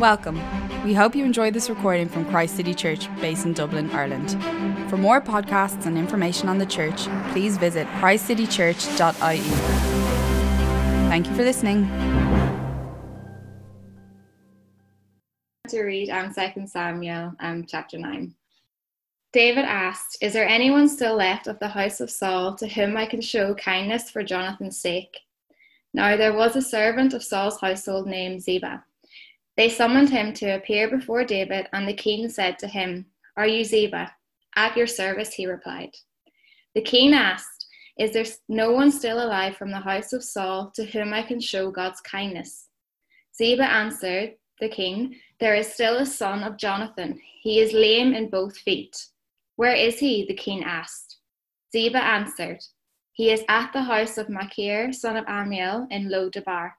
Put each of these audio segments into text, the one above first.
Welcome. We hope you enjoyed this recording from Christ City Church, based in Dublin, Ireland. For more podcasts and information on the church, please visit christcitychurch.ie. Thank you for listening. To read um, 2 Samuel um, chapter 9. David asked, Is there anyone still left of the house of Saul to whom I can show kindness for Jonathan's sake? Now there was a servant of Saul's household named Ziba. They summoned him to appear before David, and the king said to him, Are you Ziba? At your service, he replied. The king asked, Is there no one still alive from the house of Saul to whom I can show God's kindness? Ziba answered the king, There is still a son of Jonathan. He is lame in both feet. Where is he? the king asked. Ziba answered, He is at the house of Machir, son of Amiel, in Lo-debar.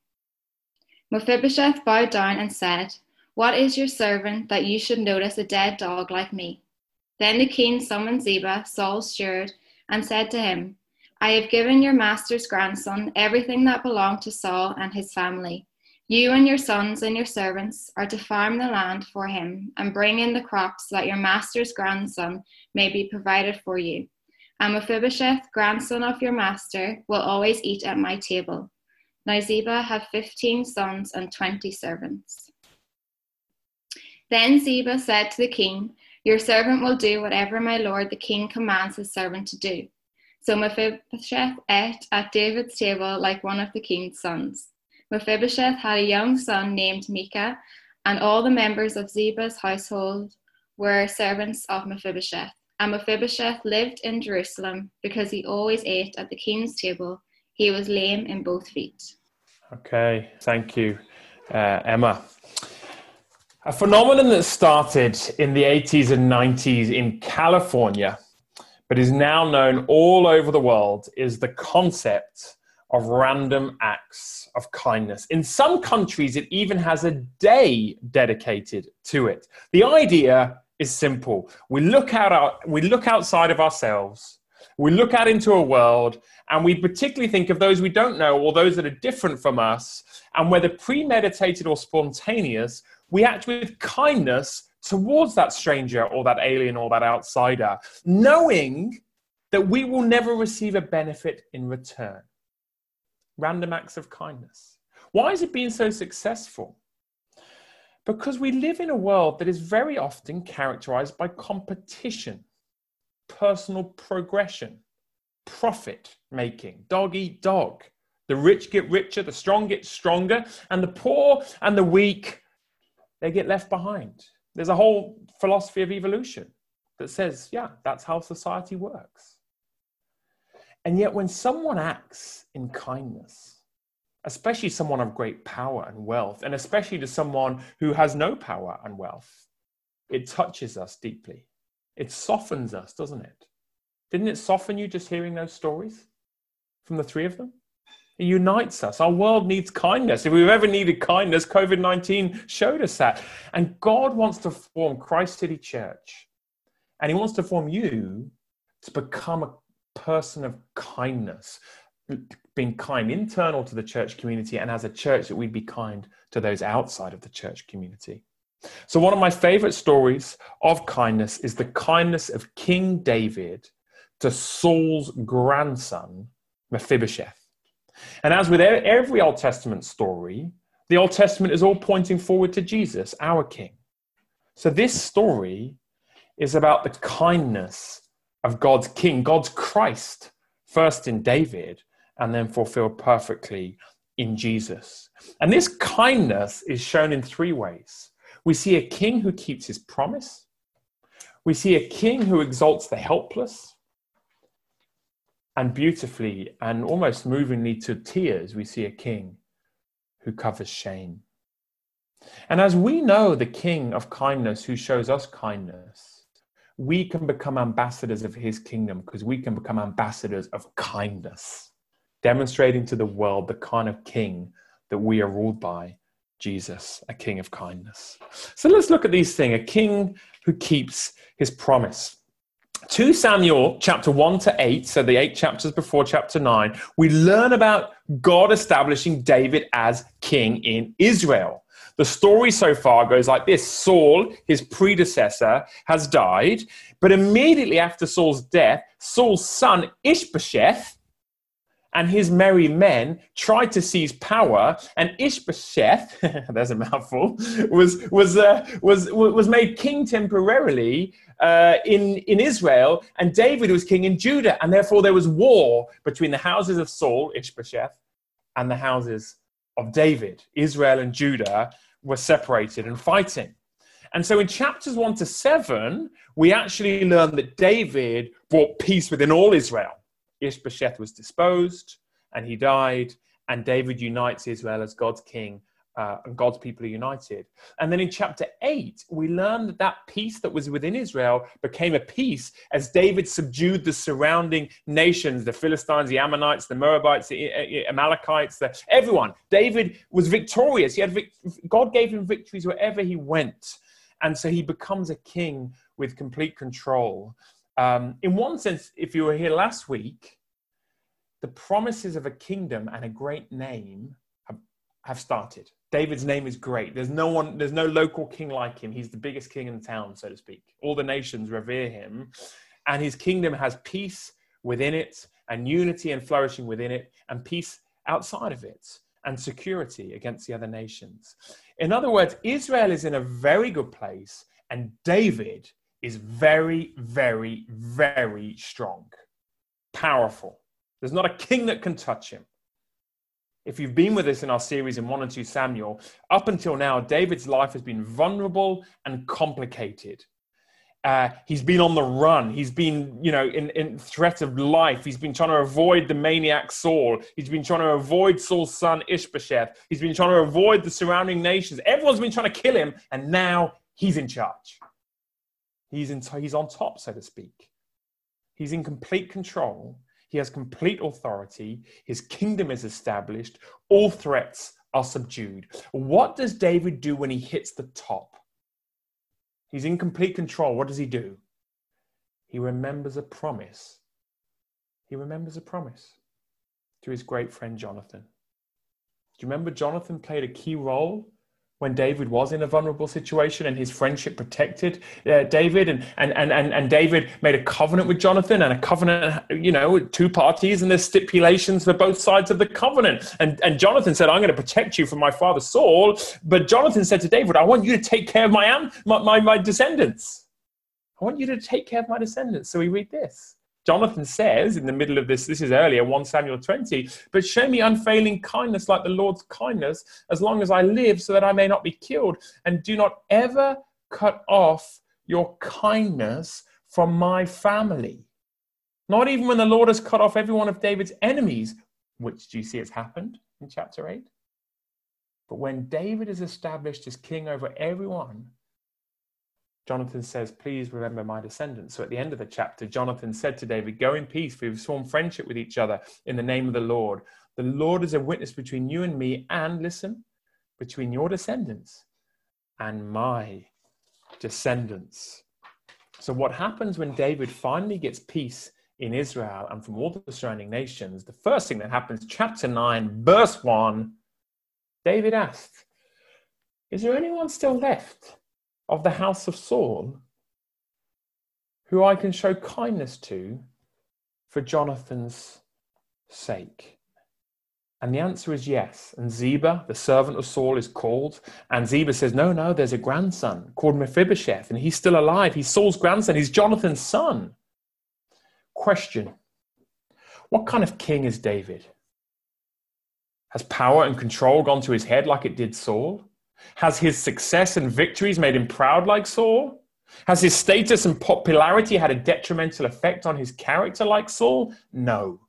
Mephibosheth bowed down and said, What is your servant that you should notice a dead dog like me? Then the king summoned Ziba, Saul's steward, and said to him, I have given your master's grandson everything that belonged to Saul and his family. You and your sons and your servants are to farm the land for him and bring in the crops that your master's grandson may be provided for you. And Mephibosheth, grandson of your master, will always eat at my table. Now had fifteen sons and twenty servants. Then Ziba said to the king, Your servant will do whatever my lord the king commands his servant to do. So Mephibosheth ate at David's table like one of the king's sons. Mephibosheth had a young son named Micah, and all the members of Ziba's household were servants of Mephibosheth. And Mephibosheth lived in Jerusalem because he always ate at the king's table he was lame in both feet. Okay, thank you, uh, Emma. A phenomenon that started in the 80s and 90s in California, but is now known all over the world, is the concept of random acts of kindness. In some countries, it even has a day dedicated to it. The idea is simple. We look out our, we look outside of ourselves we look out into a world and we particularly think of those we don't know or those that are different from us, and whether premeditated or spontaneous, we act with kindness towards that stranger or that alien or that outsider, knowing that we will never receive a benefit in return. Random acts of kindness. Why has it been so successful? Because we live in a world that is very often characterized by competition personal progression, profit making, dog eat dog. The rich get richer, the strong get stronger, and the poor and the weak, they get left behind. There's a whole philosophy of evolution that says, yeah, that's how society works. And yet, when someone acts in kindness, especially someone of great power and wealth, and especially to someone who has no power and wealth, it touches us deeply. It softens us, doesn't it? Didn't it soften you just hearing those stories from the three of them? It unites us. Our world needs kindness. If we've ever needed kindness, COVID 19 showed us that. And God wants to form Christ City Church. And He wants to form you to become a person of kindness, being kind internal to the church community, and as a church, that we'd be kind to those outside of the church community. So, one of my favorite stories of kindness is the kindness of King David to Saul's grandson, Mephibosheth. And as with every Old Testament story, the Old Testament is all pointing forward to Jesus, our King. So, this story is about the kindness of God's King, God's Christ, first in David and then fulfilled perfectly in Jesus. And this kindness is shown in three ways. We see a king who keeps his promise. We see a king who exalts the helpless. And beautifully and almost movingly to tears, we see a king who covers shame. And as we know the King of kindness who shows us kindness, we can become ambassadors of his kingdom because we can become ambassadors of kindness, demonstrating to the world the kind of king that we are ruled by Jesus, a king of kindness. So let's look at these things a king who keeps his promise. 2 Samuel chapter 1 to 8, so the eight chapters before chapter 9, we learn about God establishing David as king in Israel. The story so far goes like this Saul, his predecessor, has died, but immediately after Saul's death, Saul's son Ishbosheth and his merry men tried to seize power, and Ishbosheth, there's a mouthful, was was uh, was was made king temporarily uh, in in Israel, and David was king in Judah, and therefore there was war between the houses of Saul, Ishbosheth, and the houses of David. Israel and Judah were separated and fighting. And so in chapters 1 to 7, we actually learn that David brought peace within all Israel. Ishbosheth was disposed and he died, and David unites Israel as God's king. Uh, and God's people are united. And then in chapter 8, we learn that that peace that was within Israel became a peace as David subdued the surrounding nations the Philistines, the Ammonites, the Moabites, the Amalekites, the, everyone. David was victorious. He had God gave him victories wherever he went. And so he becomes a king with complete control. Um, in one sense, if you were here last week, the promises of a kingdom and a great name have, have started. David's name is great. There's no one, there's no local king like him. He's the biggest king in the town, so to speak. All the nations revere him, and his kingdom has peace within it, and unity and flourishing within it, and peace outside of it, and security against the other nations. In other words, Israel is in a very good place, and David is very, very, very strong, powerful. There's not a king that can touch him. If you've been with us in our series in 1 and 2 Samuel, up until now, David's life has been vulnerable and complicated. Uh, he's been on the run. He's been, you know, in, in threat of life. He's been trying to avoid the maniac Saul. He's been trying to avoid Saul's son Ishbosheth. He's been trying to avoid the surrounding nations. Everyone's been trying to kill him, and now he's in charge. He's, in, he's on top, so to speak. He's in complete control. He has complete authority. His kingdom is established. All threats are subdued. What does David do when he hits the top? He's in complete control. What does he do? He remembers a promise. He remembers a promise to his great friend Jonathan. Do you remember Jonathan played a key role when David was in a vulnerable situation and his friendship protected uh, David and, and, and, and, and David made a covenant with Jonathan and a covenant, you know, two parties and there's stipulations for both sides of the covenant. And, and Jonathan said, I'm going to protect you from my father Saul. But Jonathan said to David, I want you to take care of my, my, my, my descendants. I want you to take care of my descendants. So we read this. Jonathan says in the middle of this, this is earlier, 1 Samuel 20, but show me unfailing kindness like the Lord's kindness, as long as I live, so that I may not be killed. And do not ever cut off your kindness from my family. Not even when the Lord has cut off every one of David's enemies, which do you see has happened in chapter 8? But when David is established as king over everyone, Jonathan says, Please remember my descendants. So at the end of the chapter, Jonathan said to David, Go in peace, for we've sworn friendship with each other in the name of the Lord. The Lord is a witness between you and me, and listen, between your descendants and my descendants. So, what happens when David finally gets peace in Israel and from all the surrounding nations? The first thing that happens, chapter 9, verse 1, David asked, Is there anyone still left? Of the house of Saul, who I can show kindness to for Jonathan's sake? And the answer is yes. And Ziba, the servant of Saul, is called. And Ziba says, No, no, there's a grandson called Mephibosheth, and he's still alive. He's Saul's grandson, he's Jonathan's son. Question What kind of king is David? Has power and control gone to his head like it did Saul? Has his success and victories made him proud like Saul? Has his status and popularity had a detrimental effect on his character like Saul? No.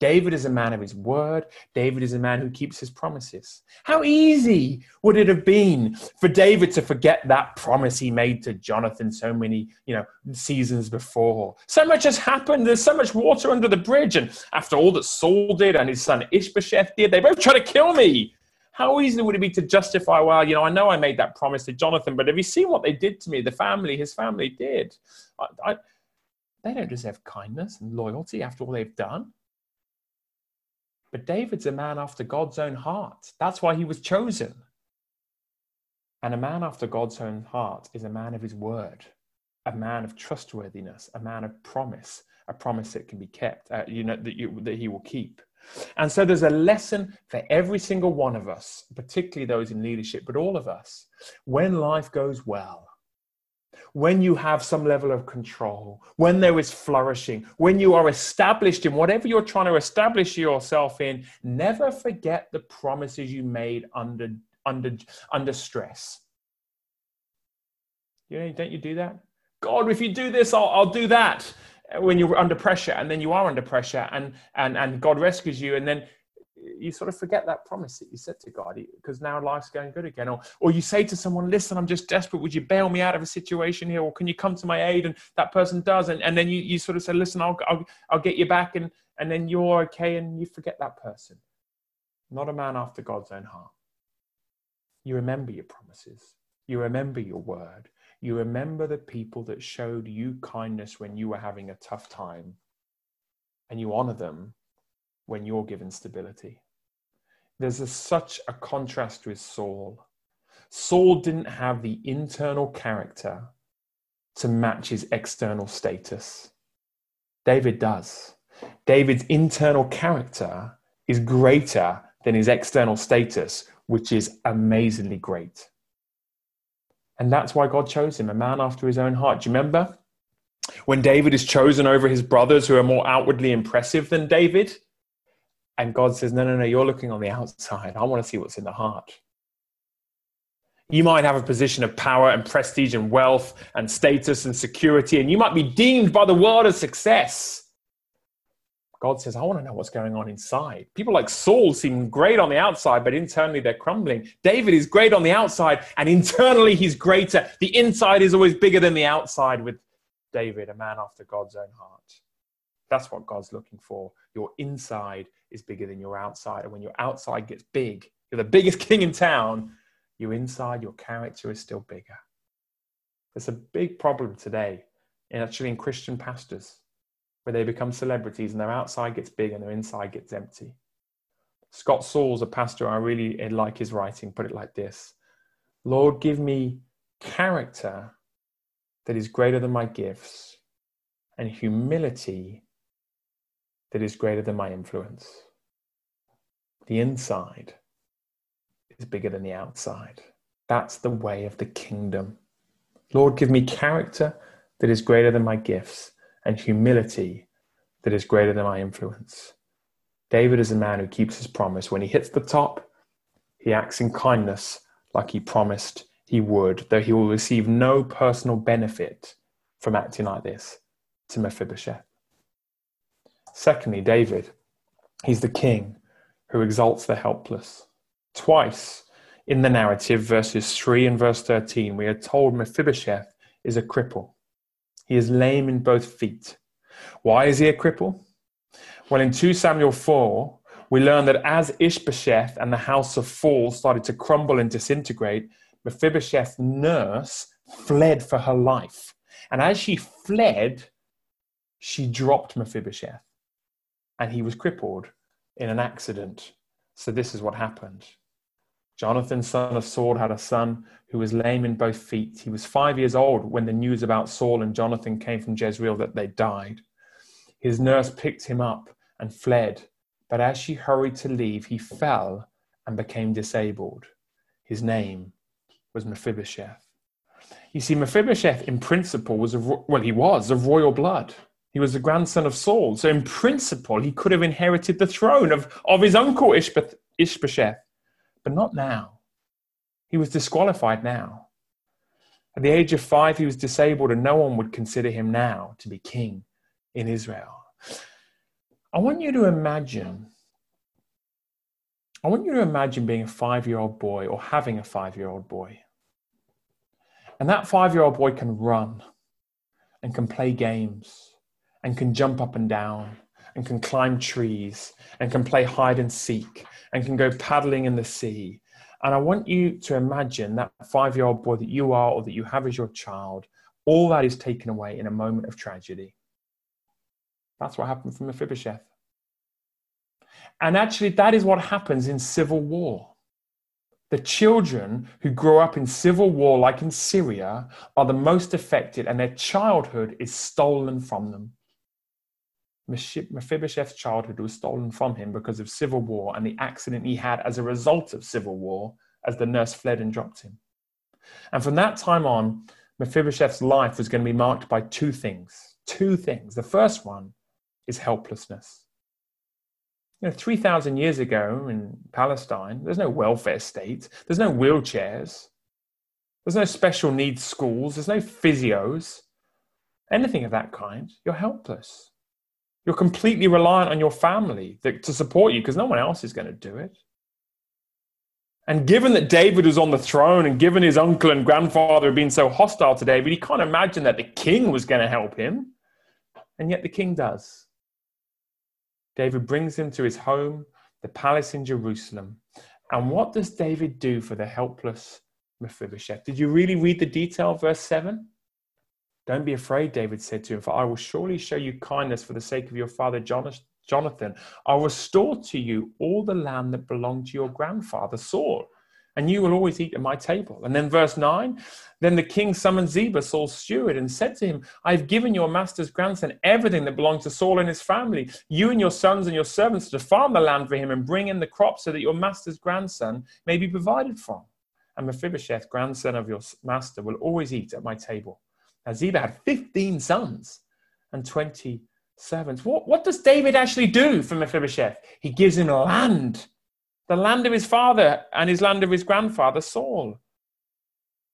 David is a man of his word. David is a man who keeps his promises. How easy would it have been for David to forget that promise he made to Jonathan so many, you know, seasons before? So much has happened. There's so much water under the bridge. And after all that Saul did and his son Ishbosheth did, they both tried to kill me. How easy would it be to justify, well, you know, I know I made that promise to Jonathan, but have you seen what they did to me? The family, his family did. I, I, they don't deserve kindness and loyalty after all they've done. But David's a man after God's own heart. That's why he was chosen. And a man after God's own heart is a man of his word, a man of trustworthiness, a man of promise, a promise that can be kept, uh, you know, that, you, that he will keep. And so there's a lesson for every single one of us, particularly those in leadership, but all of us. When life goes well, when you have some level of control, when there is flourishing, when you are established in whatever you're trying to establish yourself in, never forget the promises you made under, under, under stress. You know, don't you do that? God, if you do this, I'll, I'll do that when you're under pressure and then you are under pressure and, and, and God rescues you and then you sort of forget that promise that you said to God because now life's going good again. Or, or you say to someone, listen, I'm just desperate. Would you bail me out of a situation here? Or can you come to my aid? And that person does. And, and then you, you sort of say, listen, I'll, I'll, I'll get you back. And, and then you're okay and you forget that person. Not a man after God's own heart. You remember your promises. You remember your word. You remember the people that showed you kindness when you were having a tough time. And you honor them when you're given stability. There's a, such a contrast with Saul. Saul didn't have the internal character to match his external status. David does. David's internal character is greater than his external status, which is amazingly great. And that's why God chose him, a man after his own heart. Do you remember when David is chosen over his brothers who are more outwardly impressive than David? And God says, No, no, no, you're looking on the outside. I want to see what's in the heart. You might have a position of power and prestige and wealth and status and security, and you might be deemed by the world as success. God says, I want to know what's going on inside. People like Saul seem great on the outside, but internally they're crumbling. David is great on the outside, and internally he's greater. The inside is always bigger than the outside with David, a man after God's own heart. That's what God's looking for. Your inside is bigger than your outside. And when your outside gets big, you're the biggest king in town, your inside, your character is still bigger. There's a big problem today, in actually in Christian pastors, where they become celebrities and their outside gets big and their inside gets empty. Scott Sauls a pastor, I really like his writing, put it like this Lord, give me character that is greater than my gifts and humility that is greater than my influence. The inside is bigger than the outside. That's the way of the kingdom. Lord, give me character that is greater than my gifts and humility that is greater than my influence. David is a man who keeps his promise. When he hits the top, he acts in kindness like he promised he would, though he will receive no personal benefit from acting like this to Mephibosheth. Secondly, David, he's the king who exalts the helpless. Twice in the narrative, verses 3 and verse 13, we are told Mephibosheth is a cripple. He is lame in both feet. Why is he a cripple? Well, in 2 Samuel 4, we learn that as Ishbosheth and the house of Saul started to crumble and disintegrate, Mephibosheth's nurse fled for her life. And as she fled, she dropped Mephibosheth and he was crippled in an accident. So this is what happened. Jonathan, son of Saul, had a son who was lame in both feet. He was five years old when the news about Saul and Jonathan came from Jezreel that they died. His nurse picked him up and fled, but as she hurried to leave, he fell and became disabled. His name was Mephibosheth. You see, Mephibosheth, in principle, was of, well, he was of royal blood. He was the grandson of Saul. So, in principle, he could have inherited the throne of, of his uncle Ishbosheth, but not now. He was disqualified now. At the age of five, he was disabled, and no one would consider him now to be king in Israel. I want you to imagine. I want you to imagine being a five year old boy or having a five year old boy. And that five year old boy can run and can play games and can jump up and down and can climb trees and can play hide and seek and can go paddling in the sea. And I want you to imagine that five year old boy that you are or that you have as your child, all that is taken away in a moment of tragedy. That's what happened from Mephibosheth. And actually, that is what happens in civil war. The children who grow up in civil war, like in Syria, are the most affected, and their childhood is stolen from them. Mephibosheth's childhood was stolen from him because of civil war and the accident he had as a result of civil war as the nurse fled and dropped him. And from that time on, Mephibosheth's life was going to be marked by two things. Two things. The first one is helplessness. You know, 3,000 years ago in Palestine, there's no welfare state, there's no wheelchairs, there's no special needs schools, there's no physios, anything of that kind. You're helpless. You're completely reliant on your family to support you because no one else is going to do it. And given that David was on the throne and given his uncle and grandfather had been so hostile to David, he can't imagine that the king was going to help him. And yet the king does. David brings him to his home, the palace in Jerusalem. And what does David do for the helpless Mephibosheth? Did you really read the detail, verse 7? Don't be afraid, David said to him, for I will surely show you kindness for the sake of your father Jonathan. I'll restore to you all the land that belonged to your grandfather Saul and you will always eat at my table. And then verse 9, then the king summoned Ziba, Saul's steward, and said to him, I've given your master's grandson everything that belonged to Saul and his family. You and your sons and your servants to farm the land for him and bring in the crops so that your master's grandson may be provided from. And Mephibosheth, grandson of your master, will always eat at my table. Ziba had 15 sons and 20 servants. What, what does David actually do for Mephibosheth? He gives him land the land of his father and his land of his grandfather Saul.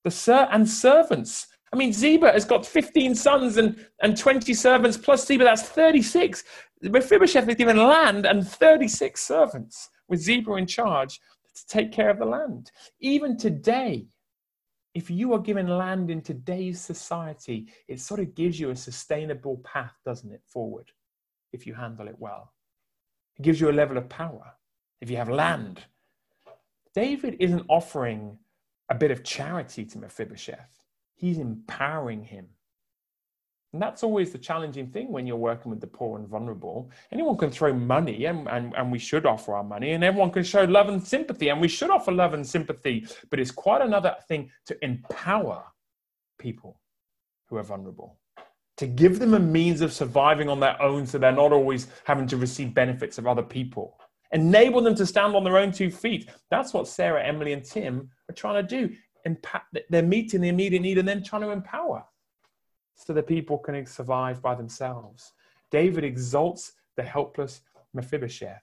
The ser- and servants. I mean, Ziba has got 15 sons and, and 20 servants, plus Ziba, that's 36. Mephibosheth is given land and 36 servants with Ziba in charge to take care of the land. Even today, if you are given land in today's society, it sort of gives you a sustainable path, doesn't it, forward, if you handle it well. It gives you a level of power if you have land. David isn't offering a bit of charity to Mephibosheth, he's empowering him. And that's always the challenging thing when you're working with the poor and vulnerable. Anyone can throw money, and, and, and we should offer our money, and everyone can show love and sympathy, and we should offer love and sympathy. But it's quite another thing to empower people who are vulnerable, to give them a means of surviving on their own so they're not always having to receive benefits of other people enable them to stand on their own two feet. That's what Sarah, Emily, and Tim are trying to do. they're meeting the immediate need and then trying to empower so the people can survive by themselves. David exalts the helpless Mephibosheth,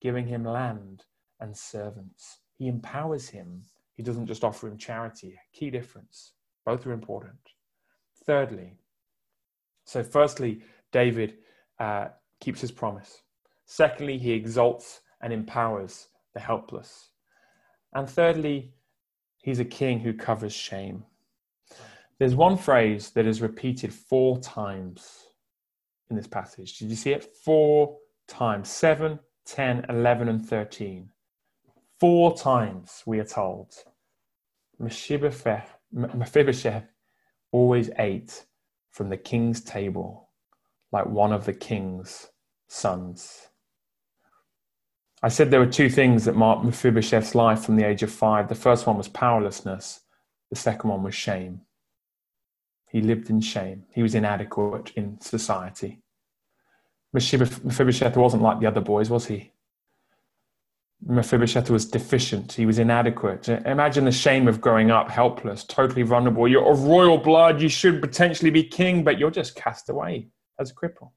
giving him land and servants. He empowers him. He doesn't just offer him charity. Key difference. Both are important. Thirdly, so firstly, David uh, keeps his promise. Secondly, he exalts and empowers the helpless. And thirdly, he's a king who covers shame. There's one phrase that is repeated four times in this passage. Did you see it? Four times 7, 10, 11, and 13. Four times we are told. Mephibosheth, always ate from the king's table like one of the king's sons. I said there were two things that marked Mephibosheth's life from the age of five. The first one was powerlessness, the second one was shame. He lived in shame, he was inadequate in society. Mephibosheth wasn't like the other boys, was he? Mephibosheth was deficient. He was inadequate. Imagine the shame of growing up helpless, totally vulnerable. You're of royal blood. You should potentially be king, but you're just cast away as a cripple.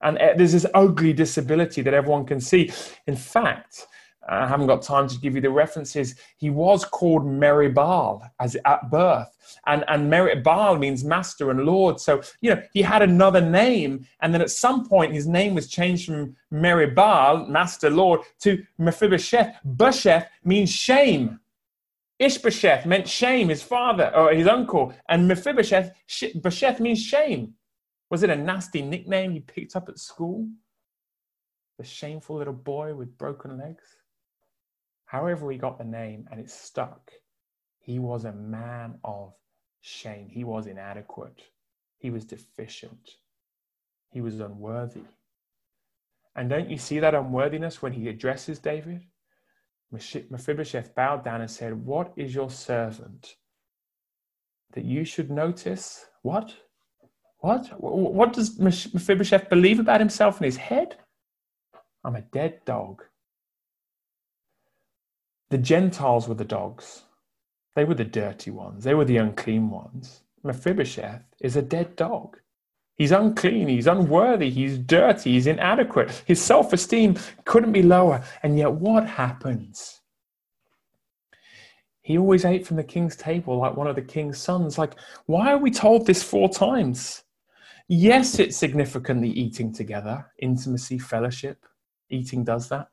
And uh, there's this ugly disability that everyone can see. In fact, I haven't got time to give you the references. He was called Meribal as at birth, and and Meribal means master and lord. So you know he had another name, and then at some point his name was changed from Meribal, master lord, to Mephibosheth. Bosheth means shame. Ishbosheth meant shame, his father or his uncle, and Mephibosheth, Bosheth means shame. Was it a nasty nickname he picked up at school? The shameful little boy with broken legs? However, he got the name and it stuck. He was a man of shame. He was inadequate. He was deficient. He was unworthy. And don't you see that unworthiness when he addresses David? Mephibosheth bowed down and said, What is your servant that you should notice? What? What? What does Mephibosheth believe about himself in his head? I'm a dead dog. The Gentiles were the dogs. They were the dirty ones. They were the unclean ones. Mephibosheth is a dead dog. He's unclean, he's unworthy, he's dirty, he's inadequate. His self esteem couldn't be lower. And yet, what happens? He always ate from the king's table like one of the king's sons. Like, why are we told this four times? Yes, it's significantly eating together, intimacy, fellowship. Eating does that.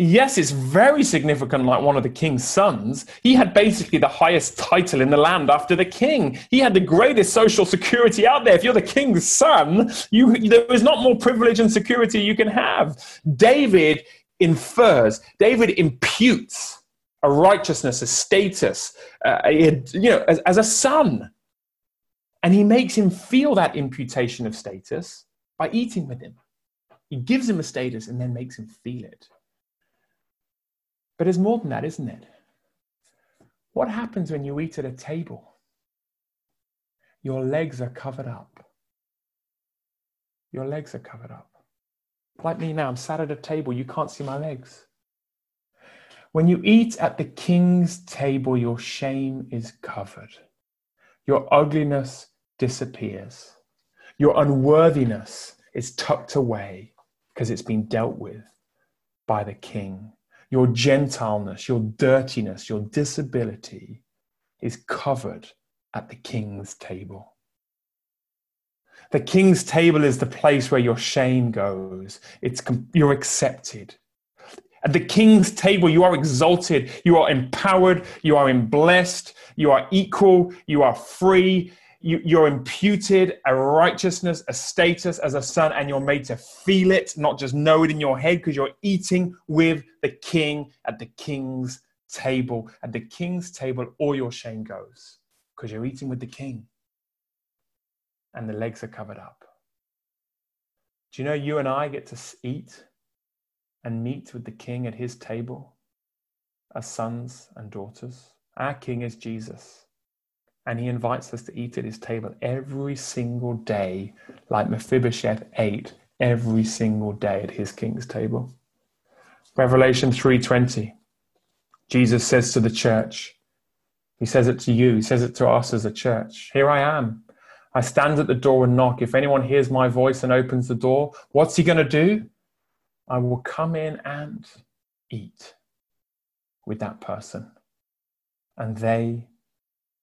Yes, it's very significant, like one of the king's sons. He had basically the highest title in the land after the king. He had the greatest social security out there. If you're the king's son, you, there is not more privilege and security you can have. David infers, David imputes a righteousness, a status, uh, you know, as, as a son. And he makes him feel that imputation of status by eating with him. He gives him a status and then makes him feel it. But it's more than that, isn't it? What happens when you eat at a table? Your legs are covered up. Your legs are covered up. Like me now, I'm sat at a table, you can't see my legs. When you eat at the king's table, your shame is covered. Your ugliness disappears. Your unworthiness is tucked away because it's been dealt with by the king your gentileness, your dirtiness, your disability is covered at the king's table. The king's table is the place where your shame goes. It's, you're accepted. At the king's table, you are exalted, you are empowered, you are blessed, you are equal, you are free, you, you're imputed a righteousness, a status as a son, and you're made to feel it, not just know it in your head, because you're eating with the king at the king's table. At the king's table, all your shame goes, because you're eating with the king, and the legs are covered up. Do you know you and I get to eat and meet with the king at his table as sons and daughters? Our king is Jesus. And he invites us to eat at his table every single day, like Mephibosheth ate every single day at his king's table. Revelation 3:20. Jesus says to the church, he says it to you, he says it to us as a church. Here I am. I stand at the door and knock. If anyone hears my voice and opens the door, what's he going to do? I will come in and eat with that person, and they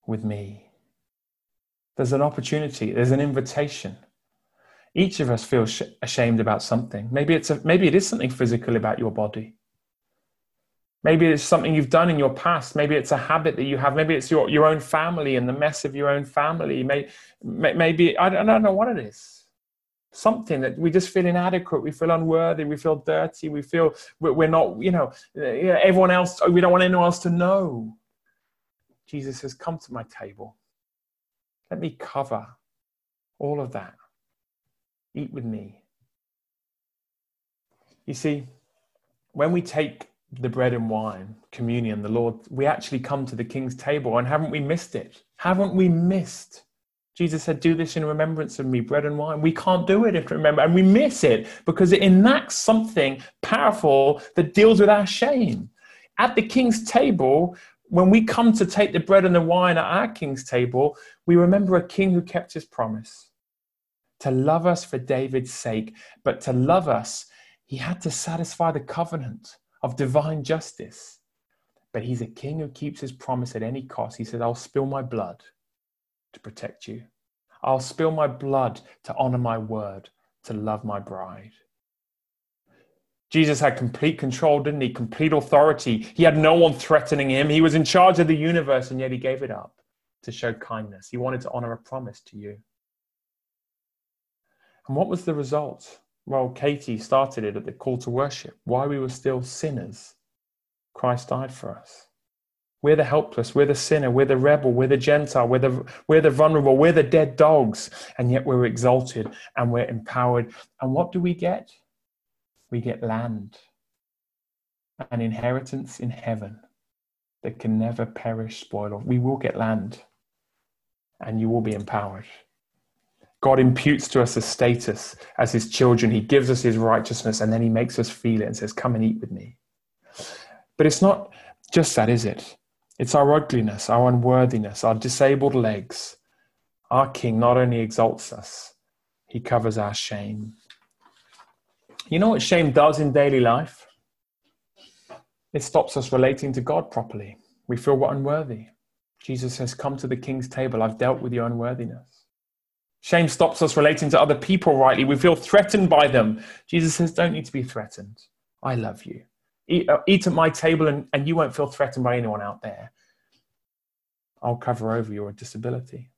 with me. There's an opportunity, there's an invitation. Each of us feels sh- ashamed about something. Maybe, it's a, maybe it is something physical about your body. Maybe it's something you've done in your past. Maybe it's a habit that you have. Maybe it's your, your own family and the mess of your own family. Maybe, maybe I don't, I don't know what it is. Something that we just feel inadequate. We feel unworthy. We feel dirty. We feel we're not, you know, everyone else, we don't want anyone else to know. Jesus says, Come to my table. Let me cover all of that. Eat with me. You see, when we take the bread and wine, communion, the Lord, we actually come to the King's table. And haven't we missed it? Haven't we missed? Jesus said, Do this in remembrance of me, bread and wine. We can't do it if we remember, and we miss it because it enacts something powerful that deals with our shame. At the King's table, when we come to take the bread and the wine at our king's table, we remember a king who kept his promise to love us for David's sake, but to love us, he had to satisfy the covenant of divine justice. But he's a king who keeps his promise at any cost. He said, I'll spill my blood to protect you. I'll spill my blood to honor my word, to love my bride. Jesus had complete control, didn't he? Complete authority. He had no one threatening him. He was in charge of the universe, and yet he gave it up to show kindness. He wanted to honor a promise to you. And what was the result? Well, Katie started it at the call to worship. Why we were still sinners, Christ died for us. We're the helpless, we're the sinner, we're the rebel, we're the Gentile, we're the, we're the vulnerable, we're the dead dogs, and yet we're exalted and we're empowered. And what do we get? We get land, an inheritance in heaven that can never perish, spoil. or We will get land, and you will be empowered. God imputes to us a status as his children. He gives us his righteousness and then he makes us feel it and says, Come and eat with me. But it's not just that, is it? It's our ugliness, our unworthiness, our disabled legs. Our King not only exalts us, he covers our shame. You know what shame does in daily life? It stops us relating to God properly. We feel we're unworthy. Jesus says, Come to the King's table. I've dealt with your unworthiness. Shame stops us relating to other people rightly. We feel threatened by them. Jesus says, Don't need to be threatened. I love you. Eat, uh, eat at my table, and, and you won't feel threatened by anyone out there. I'll cover over your disability.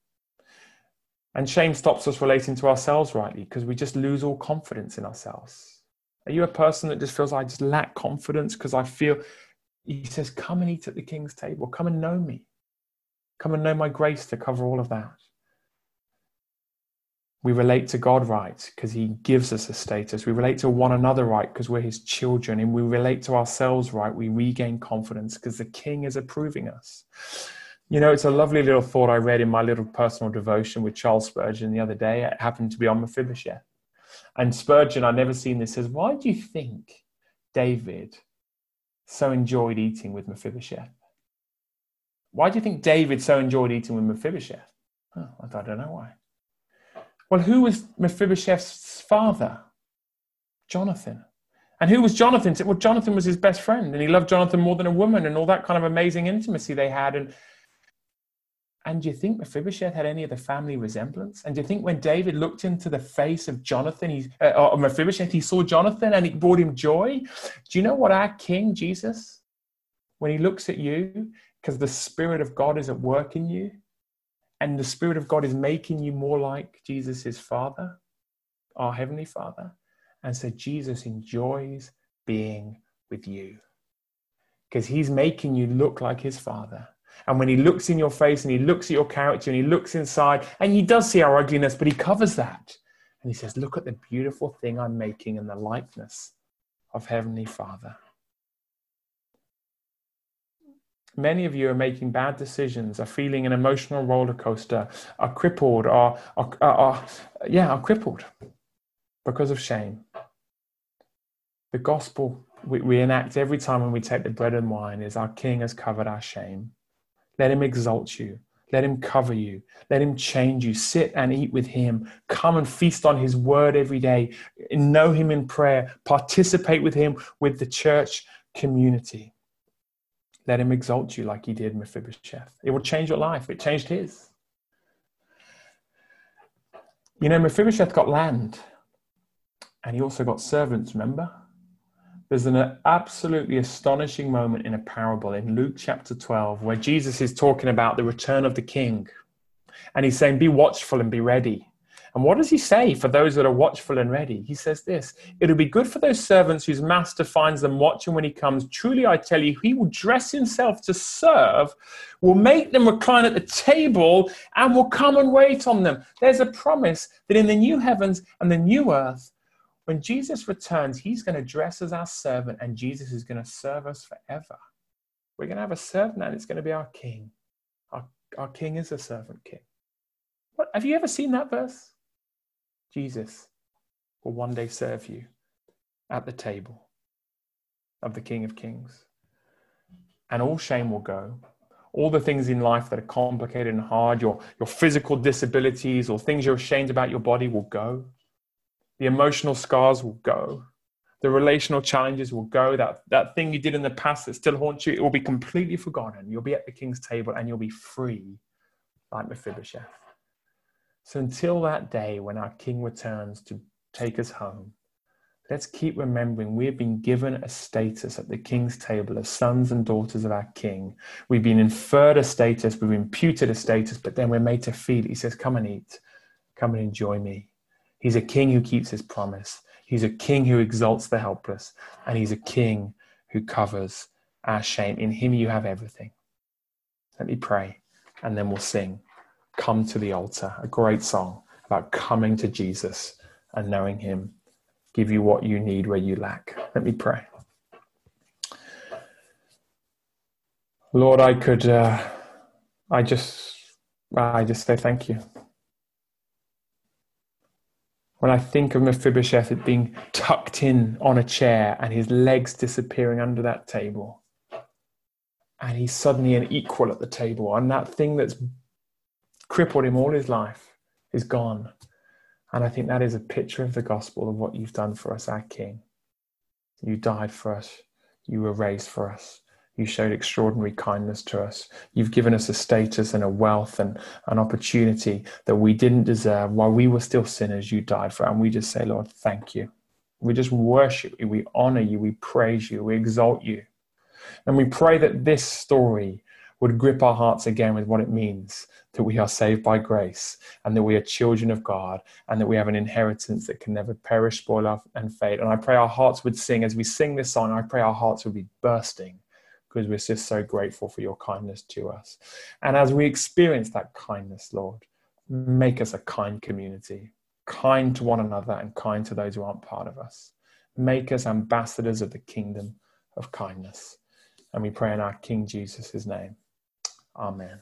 And shame stops us relating to ourselves rightly because we just lose all confidence in ourselves. Are you a person that just feels I just lack confidence because I feel, he says, come and eat at the king's table. Come and know me. Come and know my grace to cover all of that. We relate to God right because He gives us a status. We relate to one another right because we're His children. And we relate to ourselves right. We regain confidence because the King is approving us. You know, it's a lovely little thought I read in my little personal devotion with Charles Spurgeon the other day. It happened to be on Mephibosheth. And Spurgeon, I've never seen this, says, Why do you think David so enjoyed eating with Mephibosheth? Why do you think David so enjoyed eating with Mephibosheth? Oh, I don't know why. Well, who was Mephibosheth's father? Jonathan. And who was Jonathan? Well, Jonathan was his best friend, and he loved Jonathan more than a woman, and all that kind of amazing intimacy they had. And and do you think Mephibosheth had any of the family resemblance? And do you think when David looked into the face of Jonathan, he, uh, or Mephibosheth, he saw Jonathan and it brought him joy? Do you know what our King Jesus, when he looks at you, because the Spirit of God is at work in you, and the Spirit of God is making you more like Jesus, his Father, our Heavenly Father. And so Jesus enjoys being with you because he's making you look like his Father. And when he looks in your face and he looks at your character and he looks inside, and he does see our ugliness, but he covers that. And he says, Look at the beautiful thing I'm making in the likeness of Heavenly Father. Many of you are making bad decisions, are feeling an emotional roller coaster, are crippled, are, are, are, are yeah, are crippled because of shame. The gospel we, we enact every time when we take the bread and wine is our King has covered our shame. Let him exalt you. Let him cover you. Let him change you. Sit and eat with him. Come and feast on his word every day. Know him in prayer. Participate with him with the church community. Let him exalt you like he did Mephibosheth. It will change your life. It changed his. You know, Mephibosheth got land and he also got servants, remember? There's an absolutely astonishing moment in a parable in Luke chapter 12 where Jesus is talking about the return of the king. And he's saying, Be watchful and be ready. And what does he say for those that are watchful and ready? He says this It'll be good for those servants whose master finds them watching when he comes. Truly, I tell you, he will dress himself to serve, will make them recline at the table, and will come and wait on them. There's a promise that in the new heavens and the new earth, when Jesus returns, he's going to dress as our servant, and Jesus is going to serve us forever. We're going to have a servant, and it's going to be our king. Our, our king is a servant king. What, have you ever seen that verse? Jesus will one day serve you at the table of the King of Kings. And all shame will go. All the things in life that are complicated and hard, your, your physical disabilities or things you're ashamed about your body will go. The emotional scars will go. The relational challenges will go. That, that thing you did in the past that still haunts you, it will be completely forgotten. You'll be at the king's table and you'll be free like Mephibosheth. So until that day when our king returns to take us home, let's keep remembering we have been given a status at the king's table as sons and daughters of our king. We've been inferred a status, we've imputed a status, but then we're made to feel. He says, Come and eat, come and enjoy me. He's a king who keeps his promise. He's a king who exalts the helpless, and he's a king who covers our shame. In him you have everything. Let me pray, and then we'll sing Come to the Altar, a great song about coming to Jesus and knowing him. Give you what you need where you lack. Let me pray. Lord, I could, uh, I just, I just say thank you. When I think of Mephibosheth being tucked in on a chair and his legs disappearing under that table, and he's suddenly an equal at the table, and that thing that's crippled him all his life is gone. And I think that is a picture of the gospel of what you've done for us, our King. You died for us, you were raised for us, you showed extraordinary kindness to us. You've given us a status and a wealth and an opportunity that we didn't deserve. While we were still sinners, you died for. And we just say, Lord, thank you. We just worship you. We honor you. We praise you. We exalt you. And we pray that this story would grip our hearts again with what it means that we are saved by grace and that we are children of God and that we have an inheritance that can never perish, spoil, and fade. And I pray our hearts would sing as we sing this song. I pray our hearts would be bursting because we're just so grateful for your kindness to us. And as we experience that kindness, Lord, make us a kind community, kind to one another and kind to those who aren't part of us. Make us ambassadors of the kingdom of kindness. And we pray in our King Jesus' name. Amen.